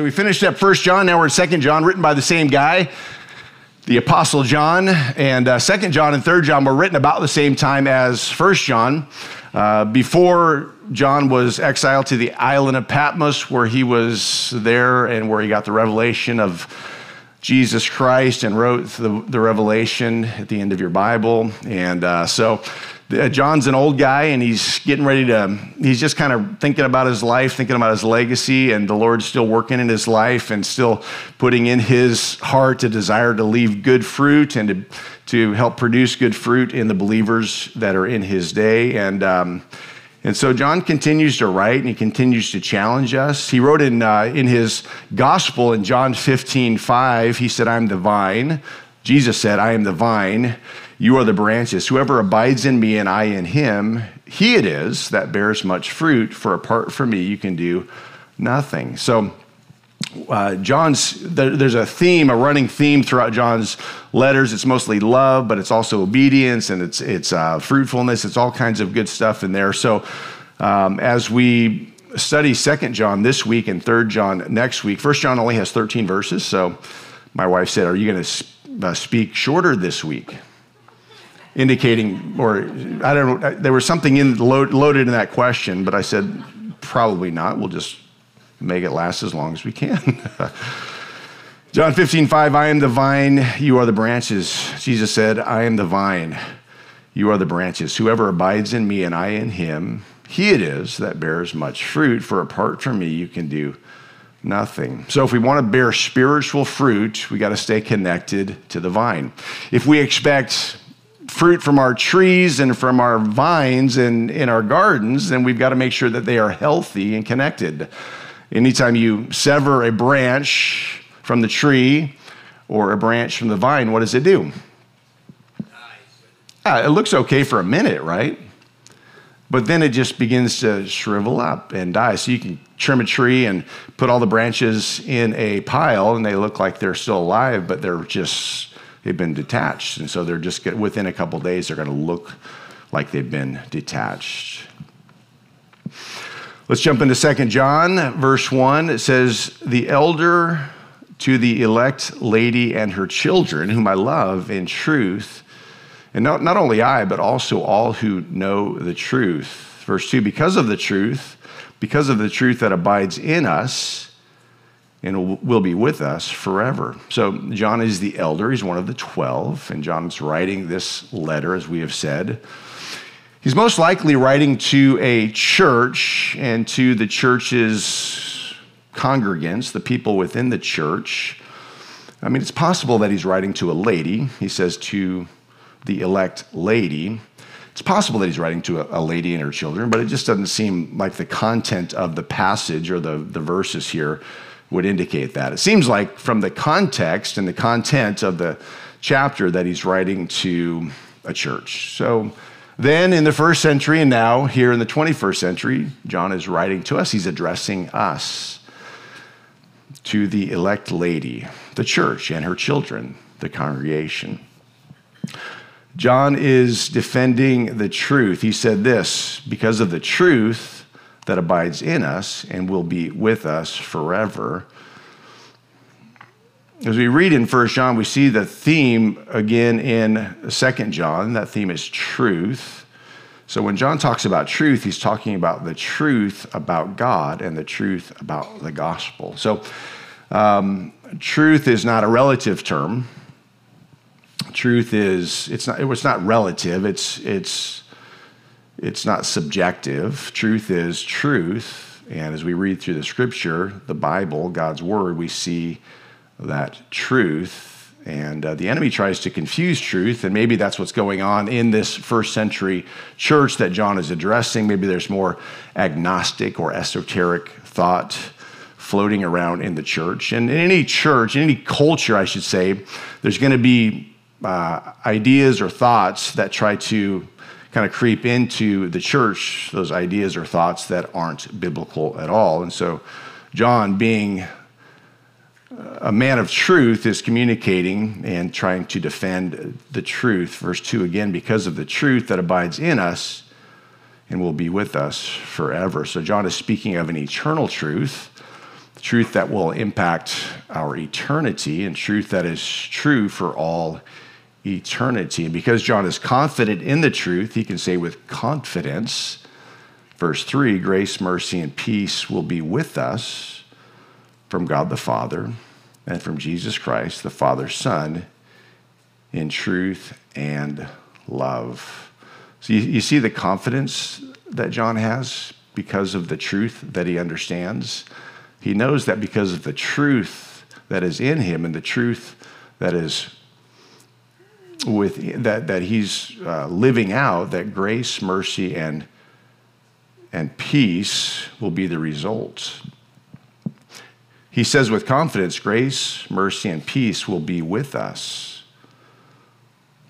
So we finished up First John. Now we're in Second John, written by the same guy, the Apostle John. And uh, Second John and Third John were written about the same time as First John. Uh, before John was exiled to the island of Patmos, where he was there and where he got the revelation of Jesus Christ and wrote the, the revelation at the end of your Bible. And uh, so John's an old guy and he's getting ready to, he's just kind of thinking about his life, thinking about his legacy, and the Lord's still working in his life and still putting in his heart a desire to leave good fruit and to, to help produce good fruit in the believers that are in his day. And, um, and so John continues to write and he continues to challenge us. He wrote in, uh, in his gospel in John 15, 5, he said, I'm the vine. Jesus said, I am the vine. You are the branches. Whoever abides in me and I in him, he it is that bears much fruit, for apart from me, you can do nothing. So, uh, John's, there, there's a theme, a running theme throughout John's letters. It's mostly love, but it's also obedience and it's, it's uh, fruitfulness. It's all kinds of good stuff in there. So, um, as we study Second John this week and Third John next week, First John only has 13 verses. So, my wife said, Are you going to uh, speak shorter this week? Indicating, or I don't know, there was something in, load, loaded in that question, but I said, probably not. We'll just make it last as long as we can. John 15, 5, I am the vine, you are the branches. Jesus said, I am the vine, you are the branches. Whoever abides in me and I in him, he it is that bears much fruit, for apart from me, you can do nothing. So, if we want to bear spiritual fruit, we got to stay connected to the vine. If we expect fruit from our trees and from our vines and in our gardens, then we've got to make sure that they are healthy and connected. Anytime you sever a branch from the tree or a branch from the vine, what does it do? Ah, it looks okay for a minute, right? But then it just begins to shrivel up and die. So you can trim a tree and put all the branches in a pile and they look like they're still alive, but they're just they've been detached. And so they're just within a couple days, they're going to look like they've been detached. Let's jump into Second John, verse 1. It says, The elder to the elect lady and her children, whom I love in truth, and not, not only I, but also all who know the truth. Verse 2 Because of the truth, because of the truth that abides in us, and will be with us forever. So, John is the elder, he's one of the 12, and John's writing this letter, as we have said. He's most likely writing to a church and to the church's congregants, the people within the church. I mean, it's possible that he's writing to a lady. He says to the elect lady. It's possible that he's writing to a, lady and her children, but it just doesn't seem like the content of the passage or the, the verses here would indicate that. It seems like from the context and the content of the chapter that he's writing to a church. So then in the first century and now here in the 21st century, John is writing to us. He's addressing us to the elect lady, the church and her children, the congregation. John is defending the truth. He said this because of the truth, that abides in us and will be with us forever. As we read in 1 John, we see the theme again in 2 John. That theme is truth. So when John talks about truth, he's talking about the truth about God and the truth about the gospel. So um, truth is not a relative term. Truth is it's not it's not relative. It's it's it's not subjective. Truth is truth. And as we read through the scripture, the Bible, God's word, we see that truth. And uh, the enemy tries to confuse truth, and maybe that's what's going on in this first century church that John is addressing. Maybe there's more agnostic or esoteric thought floating around in the church. And in any church, in any culture, I should say, there's going to be uh, ideas or thoughts that try to kind of creep into the church those ideas or thoughts that aren't biblical at all. And so, John, being uh, a man of truth, is communicating and trying to defend the truth. Verse 2 again, because of the truth that abides in us and will be with us forever. So, John is speaking of an eternal truth, truth that will impact our eternity, and truth that is true for all eternity. And because John is confident in the truth, he can say with confidence, verse 3 grace, mercy, and peace will be with us from God the Father and from Jesus Christ, the Father's Son, in truth and love. So you, you see the confidence that John has because of the truth that he understands. He knows that because of the truth that is in him and the truth that is with that, that he's uh, living out, that grace, mercy, and, and peace will be the result. He says with confidence, grace, mercy, and peace will be with us.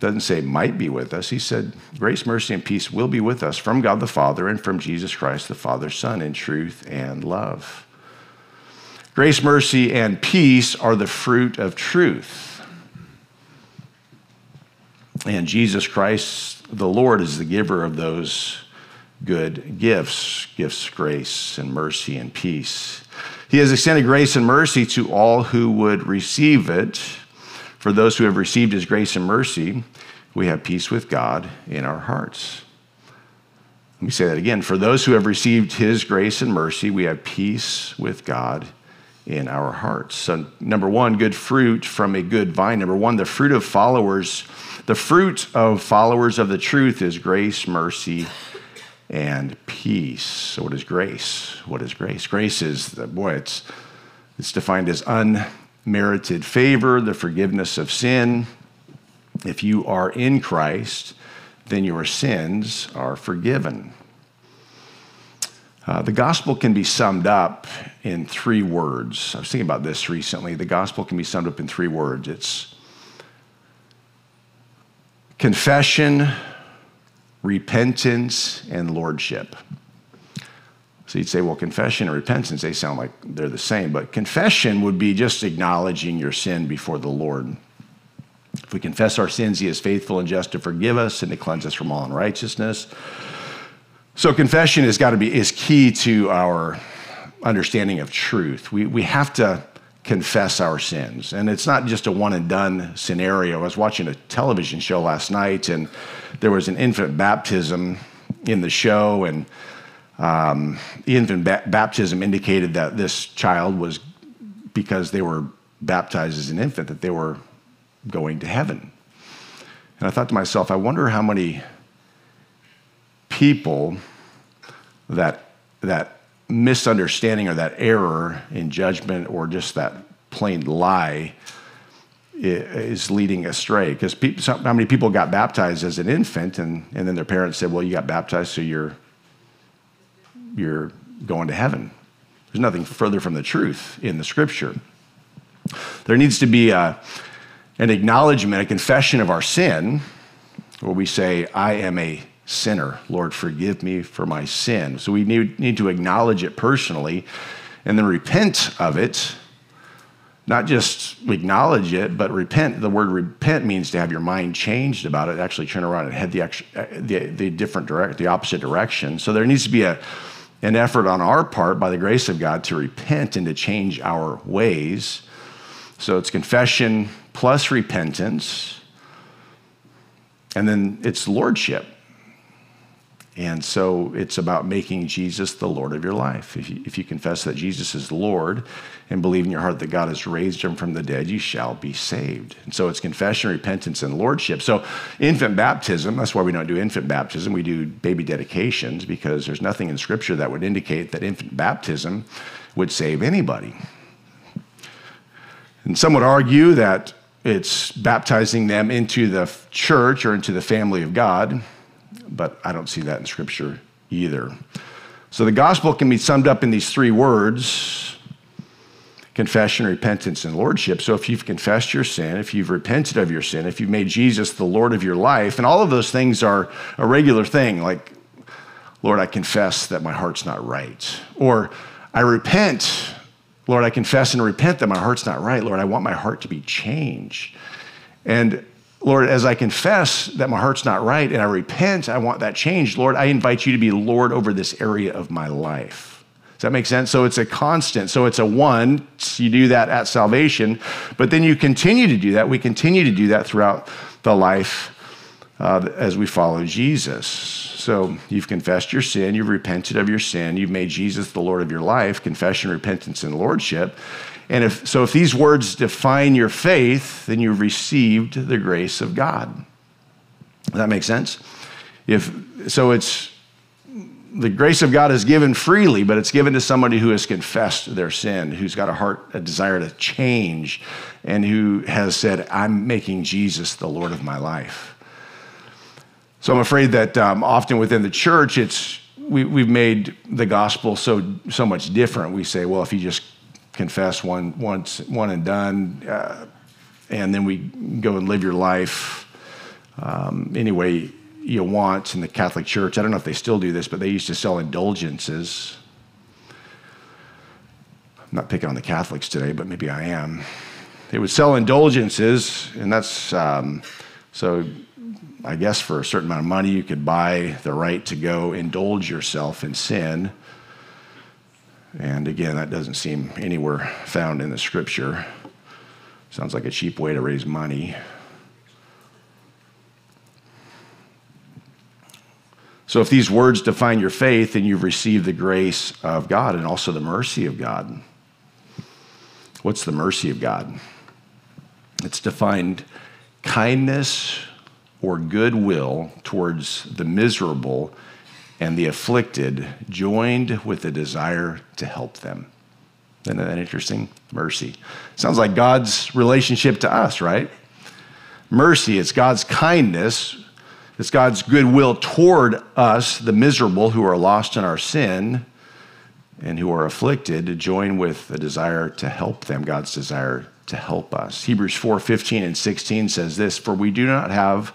Doesn't say might be with us. He said, grace, mercy, and peace will be with us from God the Father and from Jesus Christ, the Father's Son, in truth and love. Grace, mercy, and peace are the fruit of truth. And Jesus Christ, the Lord, is the giver of those good gifts gifts, grace, and mercy, and peace. He has extended grace and mercy to all who would receive it. For those who have received his grace and mercy, we have peace with God in our hearts. Let me say that again. For those who have received his grace and mercy, we have peace with God in our hearts. So, number one, good fruit from a good vine. Number one, the fruit of followers, the fruit of followers of the truth is grace, mercy, and peace. So, what is grace? What is grace? Grace is, the boy, it's, it's defined as unmerited favor, the forgiveness of sin. If you are in Christ, then your sins are forgiven. Uh, the gospel can be summed up in three words. I was thinking about this recently. The gospel can be summed up in three words it's confession, repentance, and lordship. So you'd say, well, confession and repentance, they sound like they're the same, but confession would be just acknowledging your sin before the Lord. If we confess our sins, He is faithful and just to forgive us and to cleanse us from all unrighteousness. So confession has got to be is key to our understanding of truth. We, we have to confess our sins. And it's not just a one and done scenario. I was watching a television show last night and there was an infant baptism in the show, and um, the infant ba- baptism indicated that this child was, because they were baptized as an infant, that they were going to heaven. And I thought to myself, I wonder how many people that, that misunderstanding or that error in judgment or just that plain lie is leading astray. Because how many people got baptized as an infant, and, and then their parents said, "Well, you got baptized, so you're you're going to heaven." There's nothing further from the truth in the Scripture. There needs to be a, an acknowledgement, a confession of our sin, where we say, "I am a sinner. Lord, forgive me for my sin." So we need, need to acknowledge it personally, and then repent of it not just acknowledge it, but repent. The word repent means to have your mind changed about it, actually turn around and head the, uh, the, the different direct, the opposite direction. So there needs to be a, an effort on our part, by the grace of God, to repent and to change our ways. So it's confession plus repentance, and then it's lordship. And so it's about making Jesus the Lord of your life. If you, if you confess that Jesus is Lord and believe in your heart that God has raised him from the dead, you shall be saved. And so it's confession, repentance, and lordship. So infant baptism, that's why we don't do infant baptism. We do baby dedications because there's nothing in Scripture that would indicate that infant baptism would save anybody. And some would argue that it's baptizing them into the church or into the family of God but I don't see that in Scripture either. So the gospel can be summed up in these three words confession, repentance, and lordship. So if you've confessed your sin, if you've repented of your sin, if you've made Jesus the Lord of your life, and all of those things are a regular thing, like, Lord, I confess that my heart's not right. Or I repent, Lord, I confess and repent that my heart's not right. Lord, I want my heart to be changed. And Lord, as I confess that my heart's not right and I repent, I want that changed. Lord, I invite you to be Lord over this area of my life. Does that make sense? So it's a constant. So it's a one. You do that at salvation, but then you continue to do that. We continue to do that throughout the life uh, as we follow Jesus. So you've confessed your sin, you've repented of your sin, you've made Jesus the Lord of your life, confession, repentance, and lordship. And if so, if these words define your faith, then you've received the grace of God. Does that make sense? If so, it's the grace of God is given freely, but it's given to somebody who has confessed their sin, who's got a heart, a desire to change, and who has said, I'm making Jesus the Lord of my life. So I'm afraid that um, often within the church, it's we, we've made the gospel so so much different. We say, well, if you just confess one once, one and done, uh, and then we go and live your life um, any way you want in the Catholic Church. I don't know if they still do this, but they used to sell indulgences. I'm not picking on the Catholics today, but maybe I am. They would sell indulgences, and that's um, so. I guess for a certain amount of money, you could buy the right to go indulge yourself in sin. And again, that doesn't seem anywhere found in the scripture. Sounds like a cheap way to raise money. So, if these words define your faith, then you've received the grace of God and also the mercy of God. What's the mercy of God? It's defined kindness or goodwill towards the miserable and the afflicted, joined with a desire to help them. Isn't that interesting? Mercy. Sounds like God's relationship to us, right? Mercy, it's God's kindness it's God's goodwill toward us, the miserable who are lost in our sin and who are afflicted, to join with the desire to help them, God's desire to help us. Hebrews 4 15 and 16 says this For we do not have.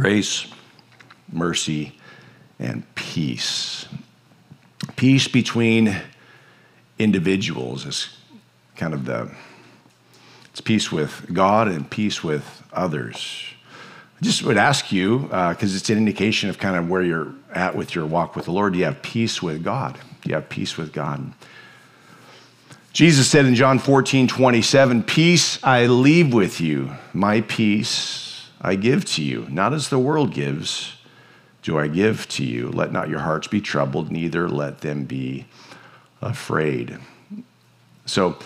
Grace, mercy, and peace. Peace between individuals is kind of the it's peace with God and peace with others. I just would ask you, because uh, it's an indication of kind of where you're at with your walk with the Lord. Do you have peace with God? Do you have peace with God? Jesus said in John 14, 27, Peace I leave with you, my peace I give to you. Not as the world gives, do I give to you. Let not your hearts be troubled, neither let them be afraid. So,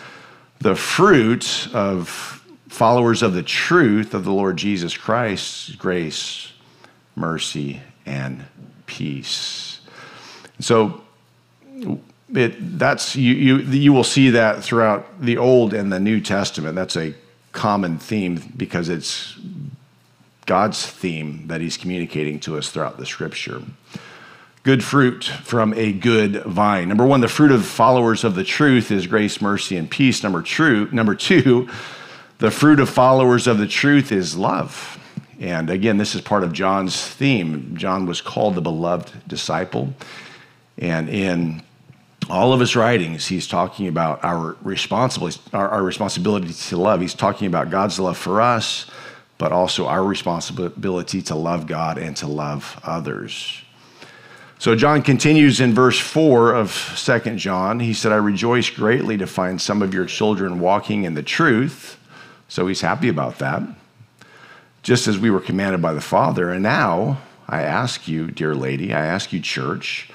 the fruit of followers of the truth of the Lord Jesus Christ, grace, mercy, and peace. So it, that's you, you, you will see that throughout the Old and the New Testament. That's a common theme because it's God's theme that He's communicating to us throughout the Scripture. Good fruit from a good vine. Number one, the fruit of followers of the truth is grace, mercy, and peace. Number true, number two, the fruit of followers of the truth is love. And again, this is part of John's theme. John was called the beloved disciple. And in all of his writings, he's talking about our, responsibility, our, our responsibility to love. He's talking about God's love for us, but also our responsibility to love God and to love others. So John continues in verse 4 of Second John. He said, I rejoice greatly to find some of your children walking in the truth so he's happy about that, just as we were commanded by the Father. And now I ask you, dear lady, I ask you, church,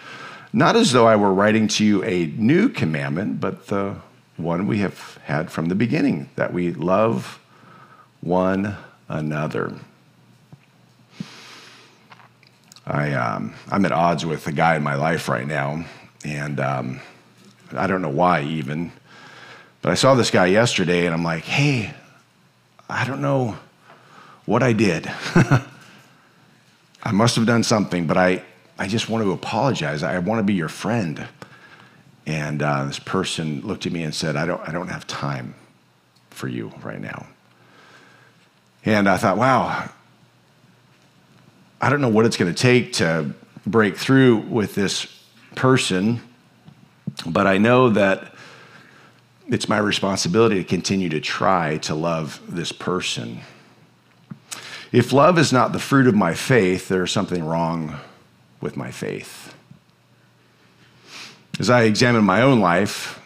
not as though I were writing to you a new commandment, but the one we have had from the beginning, that we love one another. I, um, I'm at odds with a guy in my life right now, and um, I don't know why even, but I saw this guy yesterday, and I'm like, hey, I don't know what I did. I must have done something, but I, I just want to apologize. I want to be your friend. And uh, this person looked at me and said, I don't, I don't have time for you right now. And I thought, wow, I don't know what it's going to take to break through with this person, but I know that it's my responsibility to continue to try to love this person. If love is not the fruit of my faith, there's something wrong with my faith. As I examine my own life,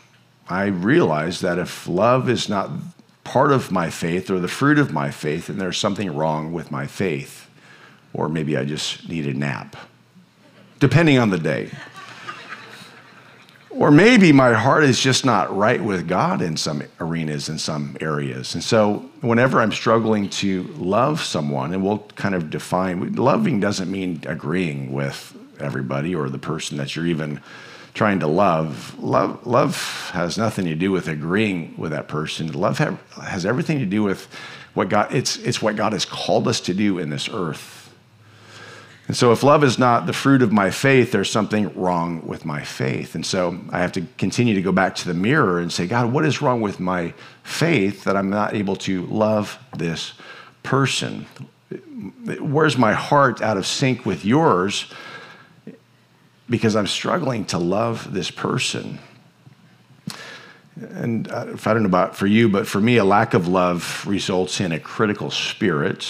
I realize that if love is not part of my faith or the fruit of my faith, and there's something wrong with my faith. Or maybe I just need a nap, depending on the day. Or maybe my heart is just not right with God in some arenas, in some areas. And so, whenever I'm struggling to love someone, and we'll kind of define loving doesn't mean agreeing with everybody or the person that you're even trying to love. Love, love has nothing to do with agreeing with that person. Love have, has everything to do with what God, it's, it's what God has called us to do in this earth. And so, if love is not the fruit of my faith, there's something wrong with my faith. And so, I have to continue to go back to the mirror and say, God, what is wrong with my faith that I'm not able to love this person? Where's my heart out of sync with yours? Because I'm struggling to love this person. And uh, if I don't know about for you, but for me, a lack of love results in a critical spirit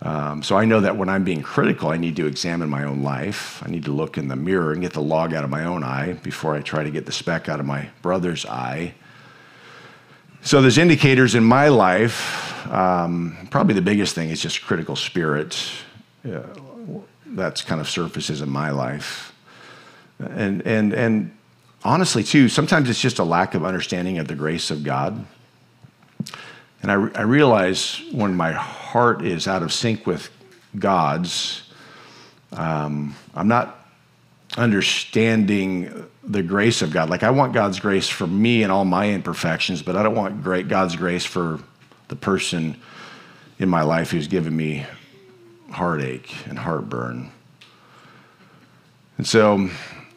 um, so I know that when I'm being critical, I need to examine my own life. I need to look in the mirror and get the log out of my own eye before I try to get the speck out of my brother's eye. So there's indicators in my life. Um, probably the biggest thing is just critical spirit. Uh, that's kind of surfaces in my life. And, and, and honestly, too, sometimes it's just a lack of understanding of the grace of God. And I, I realize when my heart is out of sync with God's, um, I'm not understanding the grace of God. Like, I want God's grace for me and all my imperfections, but I don't want great God's grace for the person in my life who's given me heartache and heartburn. And so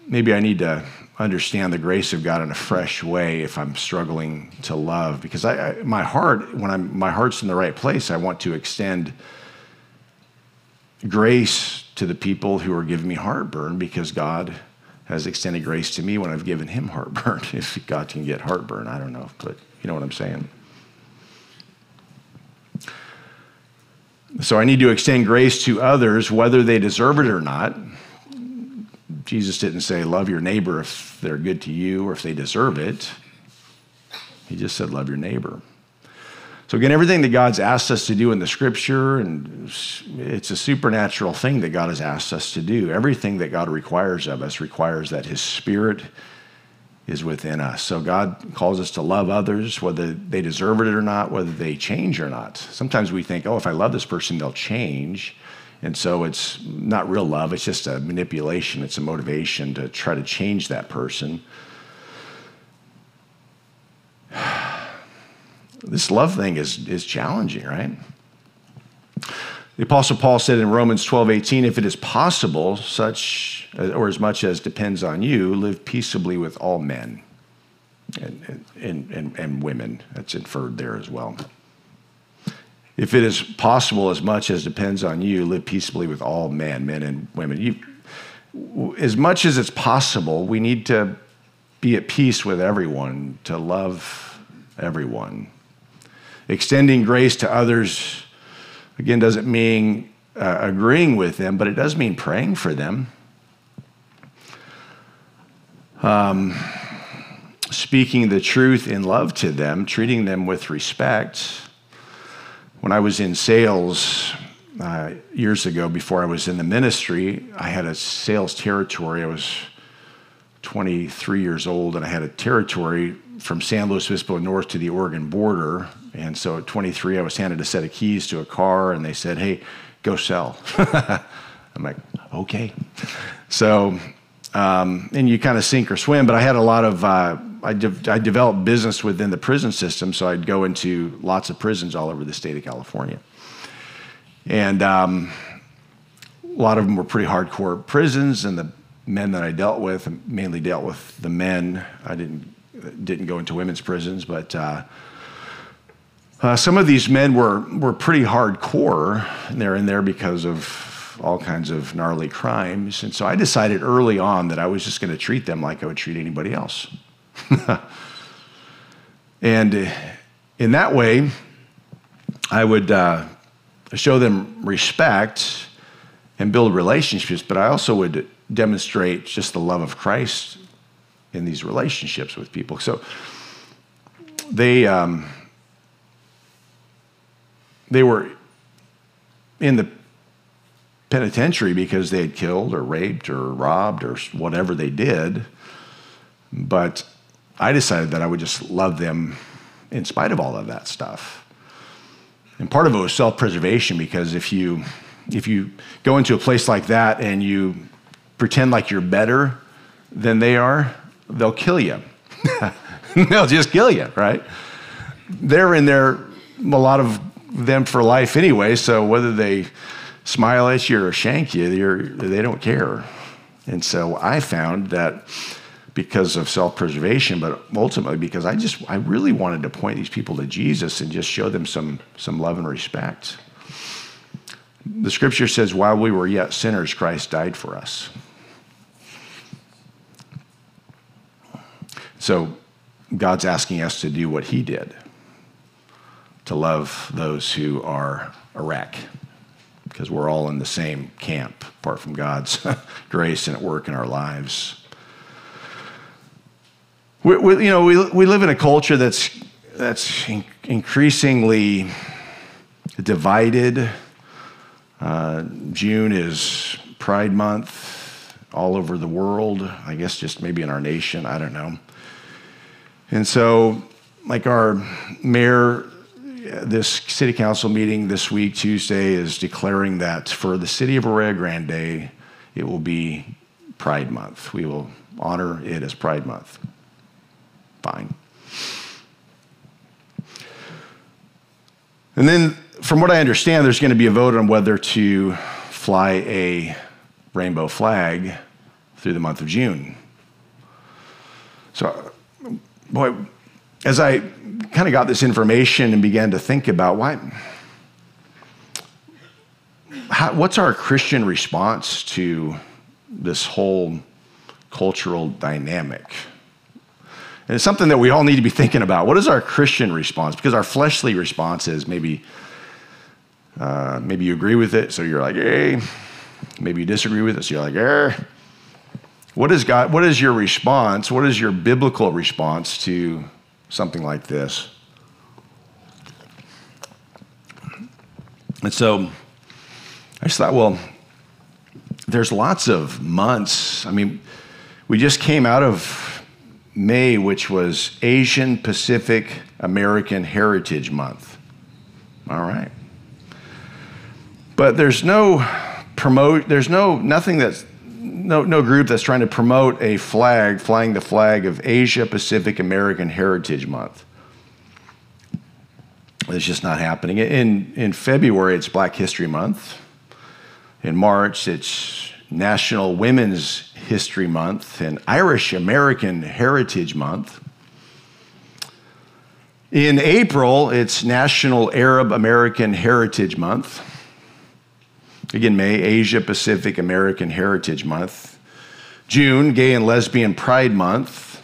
maybe I need to understand the grace of God in a fresh way if I'm struggling to love. Because I, I, my heart, when I'm, my heart's in the right place, I want to extend grace to the people who are giving me heartburn because God has extended grace to me when I've given him heartburn. If God can get heartburn, I don't know, but you know what I'm saying. So I need to extend grace to others, whether they deserve it or not. Jesus didn't say, love your neighbor if they're good to you or if they deserve it. He just said, love your neighbor. So, again, everything that God's asked us to do in the scripture, and it's a supernatural thing that God has asked us to do. Everything that God requires of us requires that His Spirit is within us. So, God calls us to love others, whether they deserve it or not, whether they change or not. Sometimes we think, oh, if I love this person, they'll change. And so it's not real love, it's just a manipulation, it's a motivation to try to change that person. This love thing is, is challenging, right? The Apostle Paul said in Romans 12, 18, if it is possible, such uh, or as much as depends on you, live peaceably with all men and, and, and, and women. That's inferred there as well. If it is possible, as much as depends on you, live peaceably with all men, men and women. You, as much as it's possible, we need to be at peace with everyone, to love everyone. Extending grace to others, again, doesn't mean uh, agreeing with them, but it does mean praying for them. Um, speaking the truth in love to them, treating them with respect when I was in sales uh, years ago, before I was in the ministry, I had a sales territory. I was 23 years old, and I had a territory from San Luis Obispo north to the Oregon border. And so at 23, I was handed a set of keys to a car, and they said, "Hey, go sell." I'm like, "Okay." So, um, and you kind of sink or swim. But I had a lot of uh, I, de- I developed business within the prison system, so I'd go into lots of prisons all over the state of California. And um, a lot of them were pretty hardcore prisons, and the men that I dealt with, mainly dealt with the men. I didn't didn't go into women's prisons, but uh, uh, some of these men were were pretty hardcore. And they're in there because of all kinds of gnarly crimes, and so I decided early on that I was just going to treat them like I would treat anybody else. and uh, in that way, I would uh, show them respect and build relationships, but I also would demonstrate just the love of Christ in these relationships with people. So they um, they were in the penitentiary because they had killed or raped or robbed or whatever they did. But I decided that I would just love them in spite of all of that stuff. And part of it was self preservation because if you if you go into a place like that and you pretend like you're better than they are, they'll kill you. they'll just kill you, right? They're in there, a lot of them for life anyway, so whether they smile at you or shank you, they don't care. And so I found that because of self-preservation, but ultimately because I just I really wanted to point these people to Jesus and just show them some some love and respect. The scripture says, while we were yet sinners, Christ died for us. So God's asking us to do what he did to love those who are a wreck because we're all in the same camp apart from God's grace and at work in our lives. We, we, you know, we, we live in a culture that's, that's increasingly divided. Uh, June is Pride Month all over the world. I guess just maybe in our nation. I don't know. And so, like our mayor, this city council meeting this week, Tuesday, is declaring that for the city of Arroyo Grande, it will be Pride Month. We will honor it as Pride Month. Fine. And then, from what I understand, there's going to be a vote on whether to fly a rainbow flag through the month of June. So boy, as I kind of got this information and began to think about why, how, what's our Christian response to this whole cultural dynamic? And it's something that we all need to be thinking about. What is our Christian response? Because our fleshly response is maybe, uh, maybe you agree with it, so you're like, hey. Maybe you disagree with it, so you're like, eh. What is God, what is your response? What is your biblical response to something like this? And so I just thought, well, there's lots of months. I mean, we just came out of May, which was Asian Pacific American Heritage Month. All right. But there's no promote, there's no nothing that's no, no group that's trying to promote a flag, flying the flag of Asia Pacific American Heritage Month. It's just not happening. In, in February, it's Black History Month. In March, it's National Women's History Month and Irish American Heritage Month. In April, it's National Arab American Heritage Month. Again, May, Asia Pacific American Heritage Month. June, Gay and Lesbian Pride Month.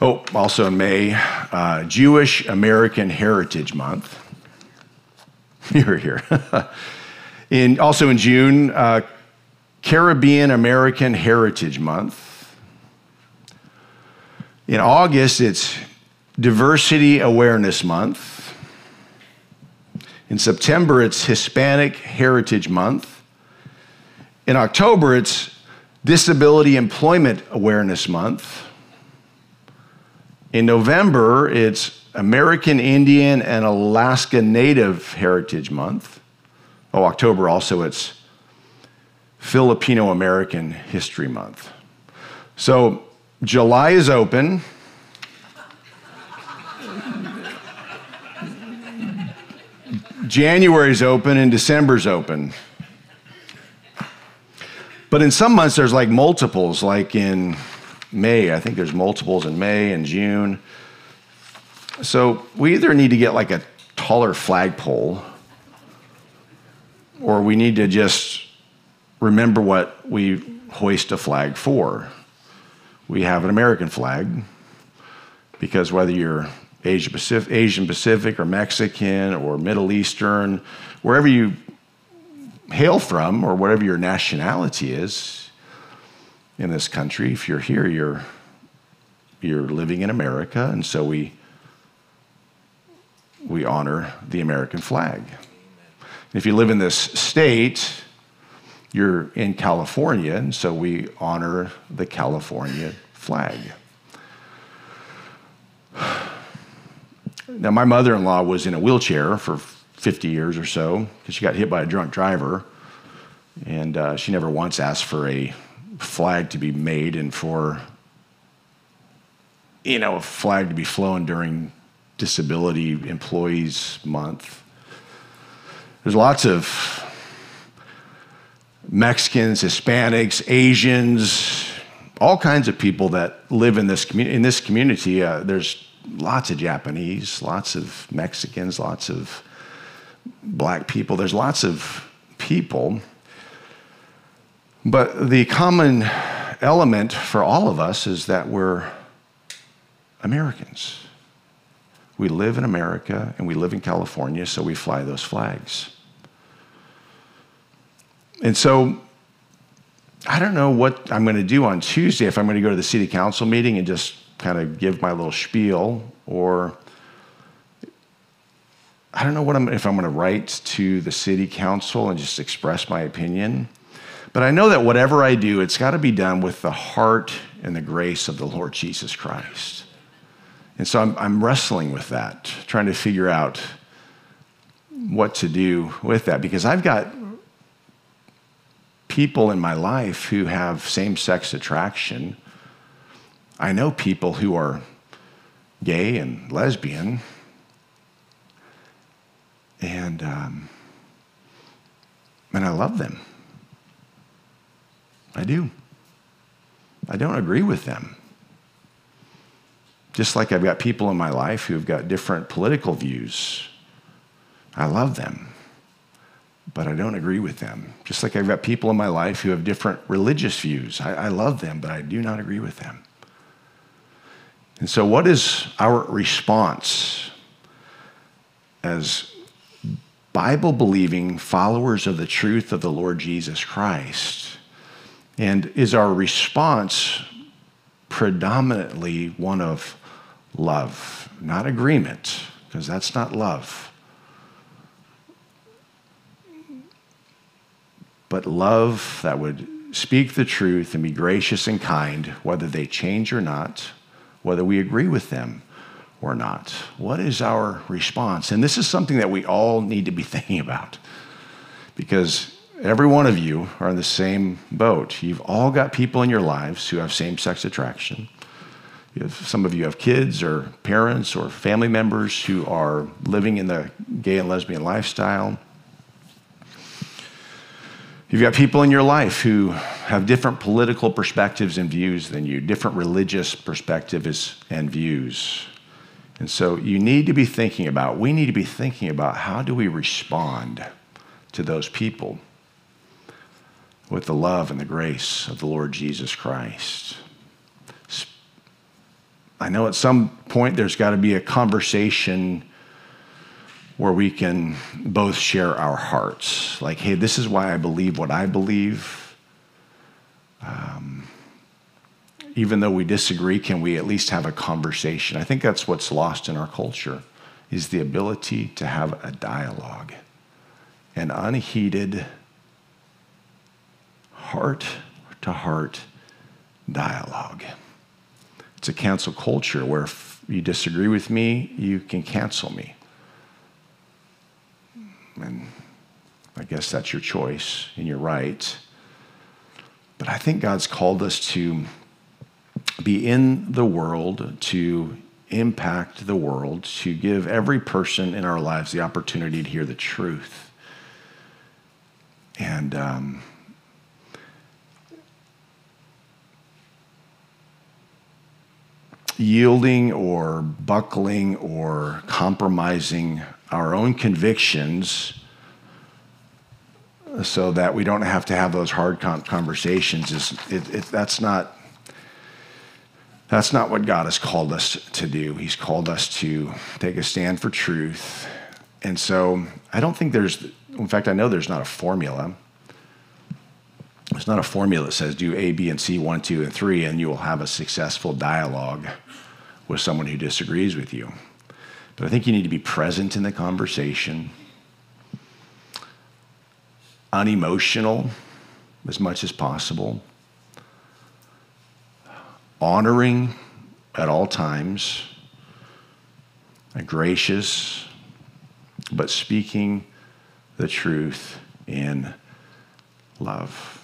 Oh, also in May, uh, Jewish American Heritage Month. You're here. in, also in June, uh, Caribbean American Heritage Month. In August, it's Diversity Awareness Month. In September, it's Hispanic Heritage Month. In October, it's Disability Employment Awareness Month. In November, it's American Indian and Alaska Native Heritage Month. Oh, October also, it's Filipino American History Month. So July is open. January's open and December's open. But in some months, there's like multiples, like in May. I think there's multiples in May and June. So we either need to get like a taller flagpole or we need to just remember what we hoist a flag for. We have an American flag because whether you're Asia Pacific, Asian Pacific or Mexican or Middle Eastern, wherever you hail from or whatever your nationality is in this country, if you're here, you're, you're living in America, and so we, we honor the American flag. If you live in this state, you're in California, and so we honor the California flag. Now, my mother in law was in a wheelchair for 50 years or so because she got hit by a drunk driver. And uh, she never once asked for a flag to be made and for, you know, a flag to be flown during Disability Employees Month. There's lots of Mexicans, Hispanics, Asians, all kinds of people that live in this community. In this community, uh, there's lots of Japanese, lots of Mexicans, lots of black people. There's lots of people. But the common element for all of us is that we're Americans. We live in America and we live in California, so we fly those flags. And so I don't know what I'm going to do on Tuesday if I'm going to go to the city council meeting and just kind of give my little spiel or I don't know what I'm, if I'm going to write to the city council and just express my opinion. But I know that whatever I do, it's got to be done with the heart and the grace of the Lord Jesus Christ. And so I'm, I'm wrestling with that, trying to figure out what to do with that because I've got people in my life who have same sex attraction. I know people who are gay and lesbian. And, um, and I love them. I do. I don't agree with them. Just like I've got people in my life who've got different political views. I love them but I don't agree with them. Just like I've got people in my life who have different religious views. I, I, love them, but I do not agree with them. And so, what is our response as Bible believing followers of the truth of the Lord Jesus Christ? And is our response predominantly one of love, not agreement, because that's not love but love that would speak the truth and be gracious and kind, whether they change or not, whether we agree with them or not. What is our response? And this is something that we all need to be thinking about because every one of you are in the same boat. You've all got people in your lives who have same sex attraction. Some of you have kids or parents or family members who are living in the gay and lesbian lifestyle. You've got people in your life who have different political perspectives and views than you, different religious perspectives and views. And so you need to be thinking about, we need to be thinking about how do we respond to those people with the love and the grace of the Lord Jesus Christ. I know at some point there's got to be a conversation where we can both share our hearts. Like, hey, this is why I believe what I believe. Um, even though we disagree, can we at least have a conversation? I think that's what's lost in our culture is the ability to have a dialogue, an unheated heart to heart dialogue. It's a cancel culture where if you disagree with me, you can cancel me. And I guess that's your choice and you're right. But I think God's called us to be in the world, to impact the world, to give every person in our lives the opportunity to hear the truth. And um, yielding or buckling or compromising our own convictions so that we don't have to have those hard conversations is it, it, that's not that's not what God has called us to do. He's called us to take a stand for truth. And so I don't think there's in fact I know there's not a formula. It's not a formula that says do A, B, and C, one, two, and three, and you will have a successful dialogue with someone who disagrees with you. But I think you need to be present in the conversation, unemotional as much as possible, honoring at all times, gracious, but speaking the truth in love.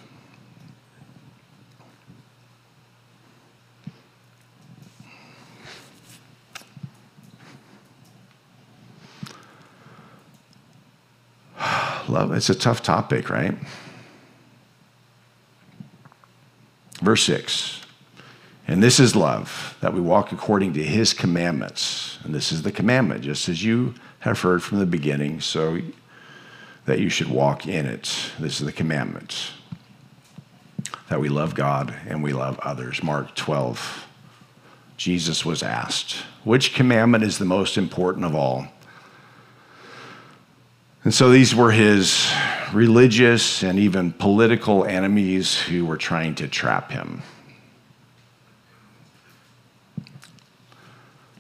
Love, it's a tough topic, right? Verse 6. And this is love, that we walk according to his commandments. And this is the commandment, just as you have heard from the beginning, so that you should walk in it. This is the commandment that we love God and we love others. Mark 12. Jesus was asked, Which commandment is the most important of all? And so these were his religious and even political enemies who were trying to trap him.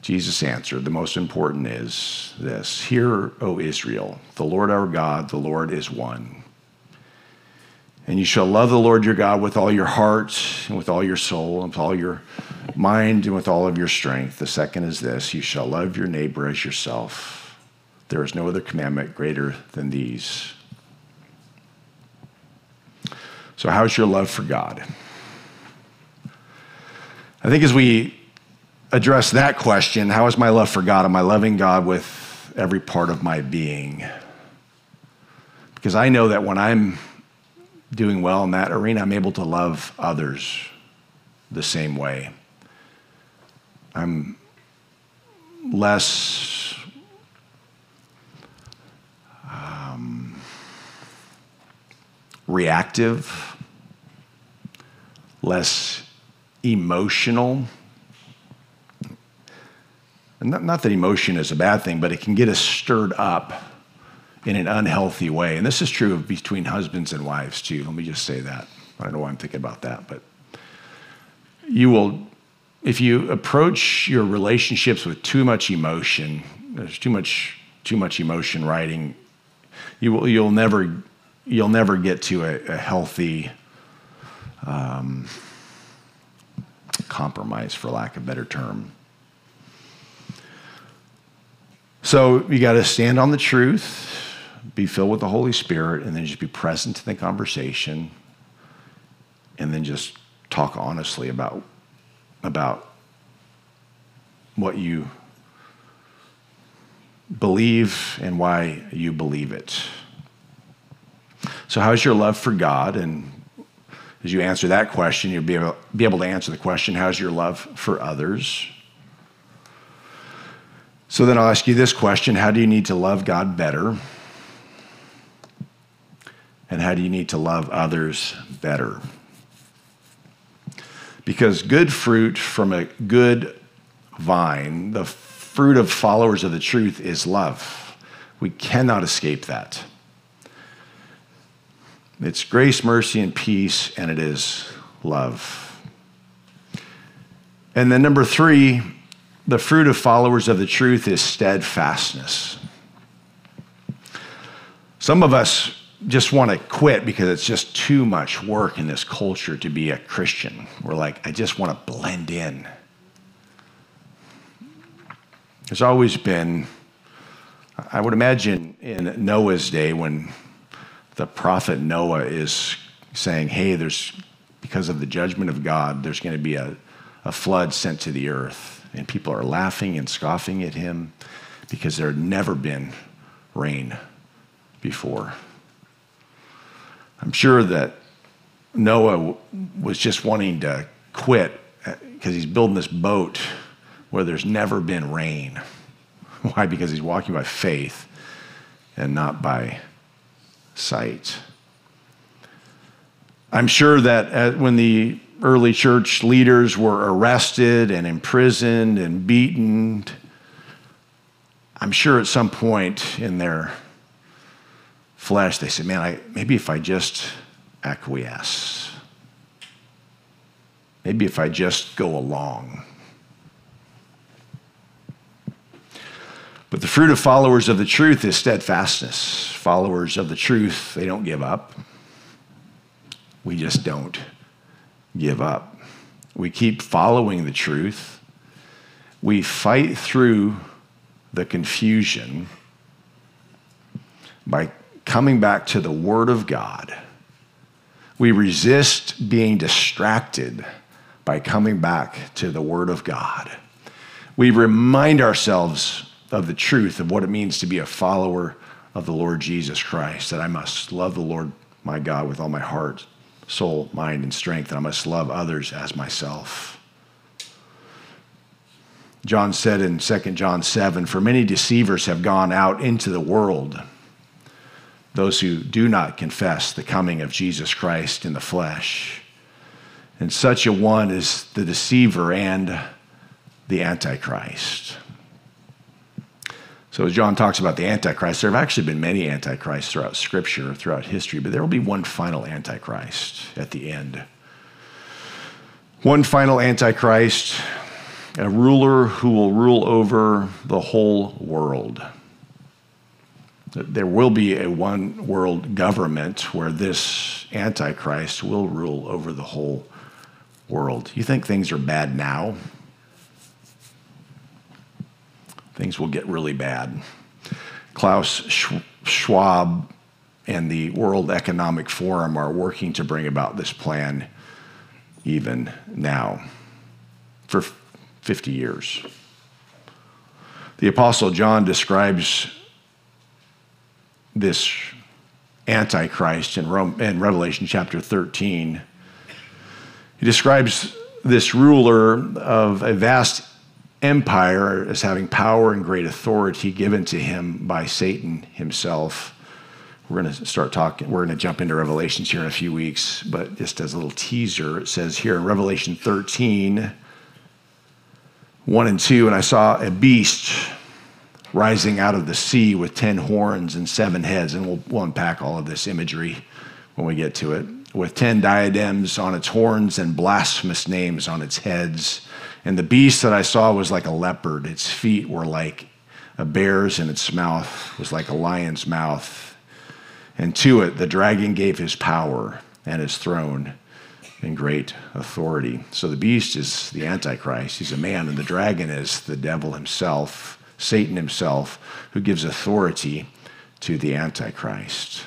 Jesus answered, The most important is this Hear, O Israel, the Lord our God, the Lord is one. And you shall love the Lord your God with all your heart, and with all your soul, and with all your mind, and with all of your strength. The second is this you shall love your neighbor as yourself. There is no other commandment greater than these. So, how's your love for God? I think as we address that question, how is my love for God? Am I loving God with every part of my being? Because I know that when I'm doing well in that arena, I'm able to love others the same way. I'm less Um, reactive, less emotional. Not, not, that emotion is a bad thing, but it can get us stirred up in an unhealthy way. And this is true between husbands and wives, too. Let me just say that. I don't know why I'm thinking about that, but you will, if you approach your relationships with too much emotion, there's too much, too much emotion riding, you will, you'll never you'll never get to a, a healthy um, compromise, for lack of a better term. So you got to stand on the truth, be filled with the Holy Spirit, and then just be present in the conversation, and then just talk honestly about about what you believe and why you believe it. So, how's your love for God? And as you answer that question, you'll be able, be able to answer the question how's your love for others? So, then I'll ask you this question How do you need to love God better? And how do you need to love others better? Because good fruit from a good vine, the fruit of followers of the truth, is love. We cannot escape that. It's grace, mercy, and peace, and it is love. And then number three, the fruit of followers of the truth is steadfastness. Some of us just want to quit because it's just too much work in this culture to be a Christian. We're like, I just want to blend in. There's always been, I would imagine in Noah's day when the prophet Noah is saying, hey, there's, because of the judgment of God, there's going to be a, a flood sent to the earth. And people are laughing and scoffing at him because there had never been rain before. I'm sure that Noah was just wanting to quit because uh, he's building this boat where there's never been rain. Why? Because he's walking by faith and not by sight. I'm sure that when the early church leaders were arrested and imprisoned and beaten, I'm sure at some point in their flesh they said, Man, I, maybe if I just acquiesce, maybe if I just go along. But the fruit of followers of the truth is steadfastness. Followers of the truth, they don't give up. We just don't give up. We keep following the truth. We fight through the confusion by coming back to the Word of God. We resist being distracted by coming back to the Word of God. We remind ourselves of the truth of what it means to be a follower of the Lord Jesus Christ, that I must love the Lord my God with all my heart, soul, mind, and strength, and I must love others as myself. John said in 2 John 7 For many deceivers have gone out into the world, those who do not confess the coming of Jesus Christ in the flesh. And such a one is the deceiver and the Antichrist. So, as John talks about the Antichrist, there have actually been many Antichrists throughout Scripture, throughout history, but there will be one final Antichrist at the end. One final Antichrist, a ruler who will rule over the whole world. There will be a one world government where this Antichrist will rule over the whole world. You think things are bad now? Things will get really bad. Klaus Schwab and the World Economic Forum are working to bring about this plan even now for 50 years. The Apostle John describes this Antichrist in, Revelation chapter 13. He describes this ruler of a vast empire as having power and great authority given to him by Satan himself. We're going to start talking, we're going to jump into Revelations here in a few weeks, but just as a little teaser, it says here in Revelation 13, 1 and 2, and I saw a beast rising out of the sea with 10 horns and seven heads, and we'll, we'll unpack all of this imagery when we get to it, with 10 diadems on its horns and blasphemous names on its heads and the beast that I saw was like a leopard. Its feet were like a bear's, and its mouth was like a lion's mouth. And to it, the dragon gave his power and his throne and great authority. So the beast is the Antichrist. He's a man, and the dragon is the devil himself, Satan himself, who gives authority to the Antichrist.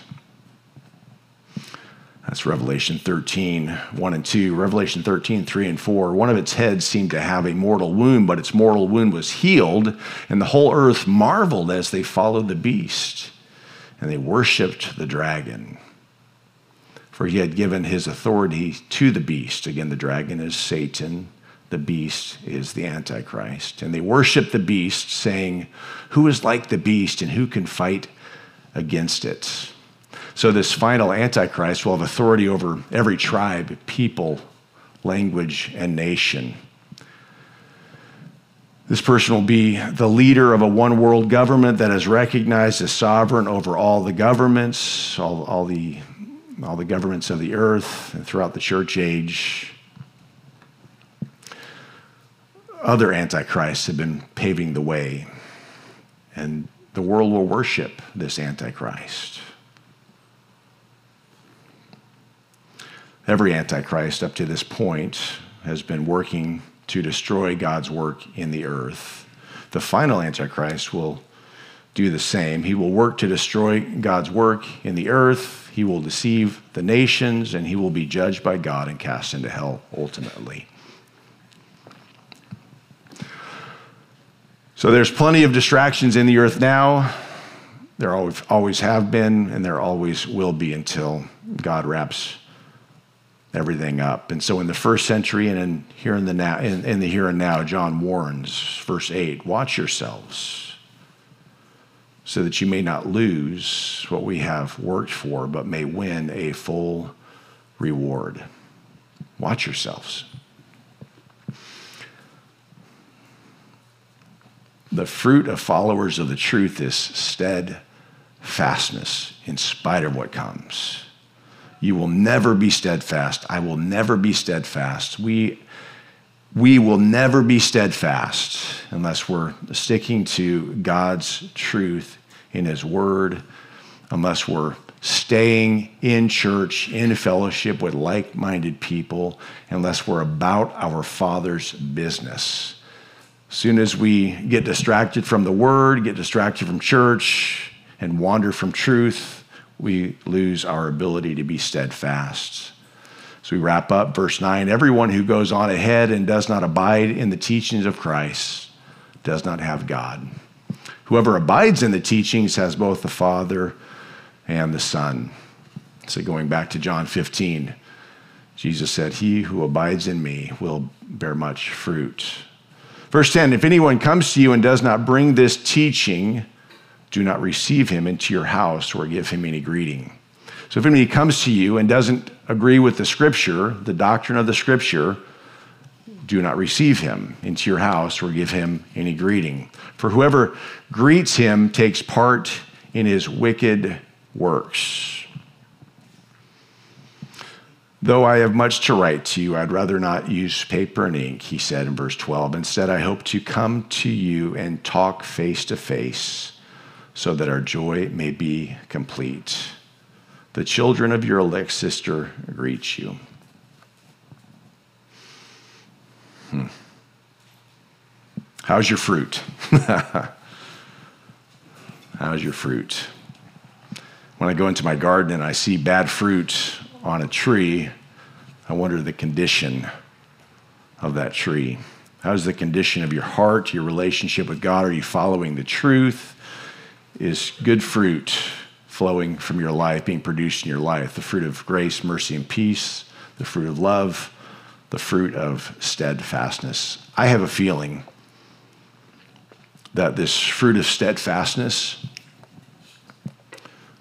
That's Revelation 13, 1 and 2. Revelation 13, 3 and 4. One of its heads seemed to have a mortal wound, but its mortal wound was healed, and the whole earth marveled as they followed the beast, and they worshiped the dragon. For he had given his authority to the beast. Again, the dragon is Satan, the beast is the Antichrist. And they worshiped the beast, saying, Who is like the beast, and who can fight against it? So, this final Antichrist will have authority over every tribe, people, language, and nation. This person will be the leader of a one world government that is recognized as sovereign over all the governments, all, all, the, all the governments of the earth, and throughout the church age. Other antichrists have been paving the way, and the world will worship this antichrist. Every Antichrist up to this point has been working to destroy God's work in the earth. The final Antichrist will do the same. He will work to destroy God's work in the earth. He will deceive the nations, and he will be judged by God and cast into hell ultimately. So there's plenty of distractions in the earth now. There always have been, and there always will be until God wraps everything up. And so in the first century and in here in the now in, in the here and now, John warns, verse 8, watch yourselves so that you may not lose what we have worked for, but may win a full reward. Watch yourselves. The fruit of followers of the truth is steadfastness in spite of what comes. You will never be steadfast. I will never be steadfast. We, we will never be steadfast unless we're sticking to God's truth in His Word, unless we're staying in church, in fellowship with like minded people, unless we're about our Father's business. As soon as we get distracted from the Word, get distracted from church, and wander from truth, we lose our ability to be steadfast. So we wrap up verse 9 everyone who goes on ahead and does not abide in the teachings of Christ does not have God. Whoever abides in the teachings has both the Father and the Son. So going back to John 15, Jesus said, He who abides in me will bear much fruit. Verse 10 If anyone comes to you and does not bring this teaching, do not receive him into your house or give him any greeting. So if anybody comes to you and doesn't agree with the scripture, the doctrine of the scripture, do not receive him into your house or give him any greeting. For whoever greets him takes part in his wicked works. Though I have much to write to you, I'd rather not use paper and ink, he said in verse 12. Instead, I hope to come to you and talk face to face so that our joy may be complete. The children of your elect sister greet you. Hmm. How's your fruit? How's your fruit? When I go into my garden and I see bad fruit on a tree, I wonder the condition of that tree. How's the condition of your heart, your relationship with God? Are you following the truth? Is good fruit flowing from your life, being produced in your life the fruit of grace, mercy, and peace, the fruit of love, the fruit of steadfastness. I have a feeling that this fruit of steadfastness,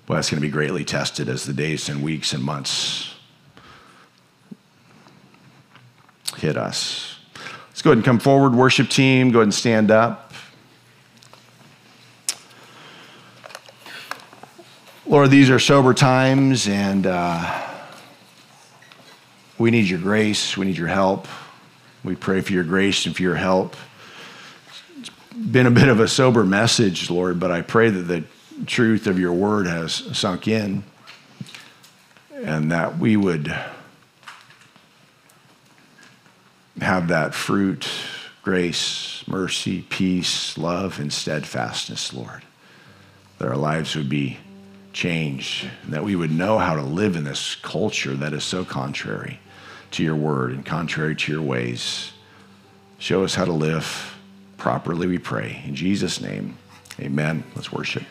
well, that's going to be greatly tested as the days and weeks and months hit us. Let's go ahead and come forward, worship team. Go ahead and stand up. Lord, these are sober times, and uh, we need your grace. We need your help. We pray for your grace and for your help. It's been a bit of a sober message, Lord, but I pray that the truth of your word has sunk in and that we would have that fruit, grace, mercy, peace, love, and steadfastness, Lord. That our lives would be change, that we would know how to live in this culture that is so contrary to your word and contrary to your ways. Show us how to live properly, we pray. In Jesus' name, amen. Let's worship.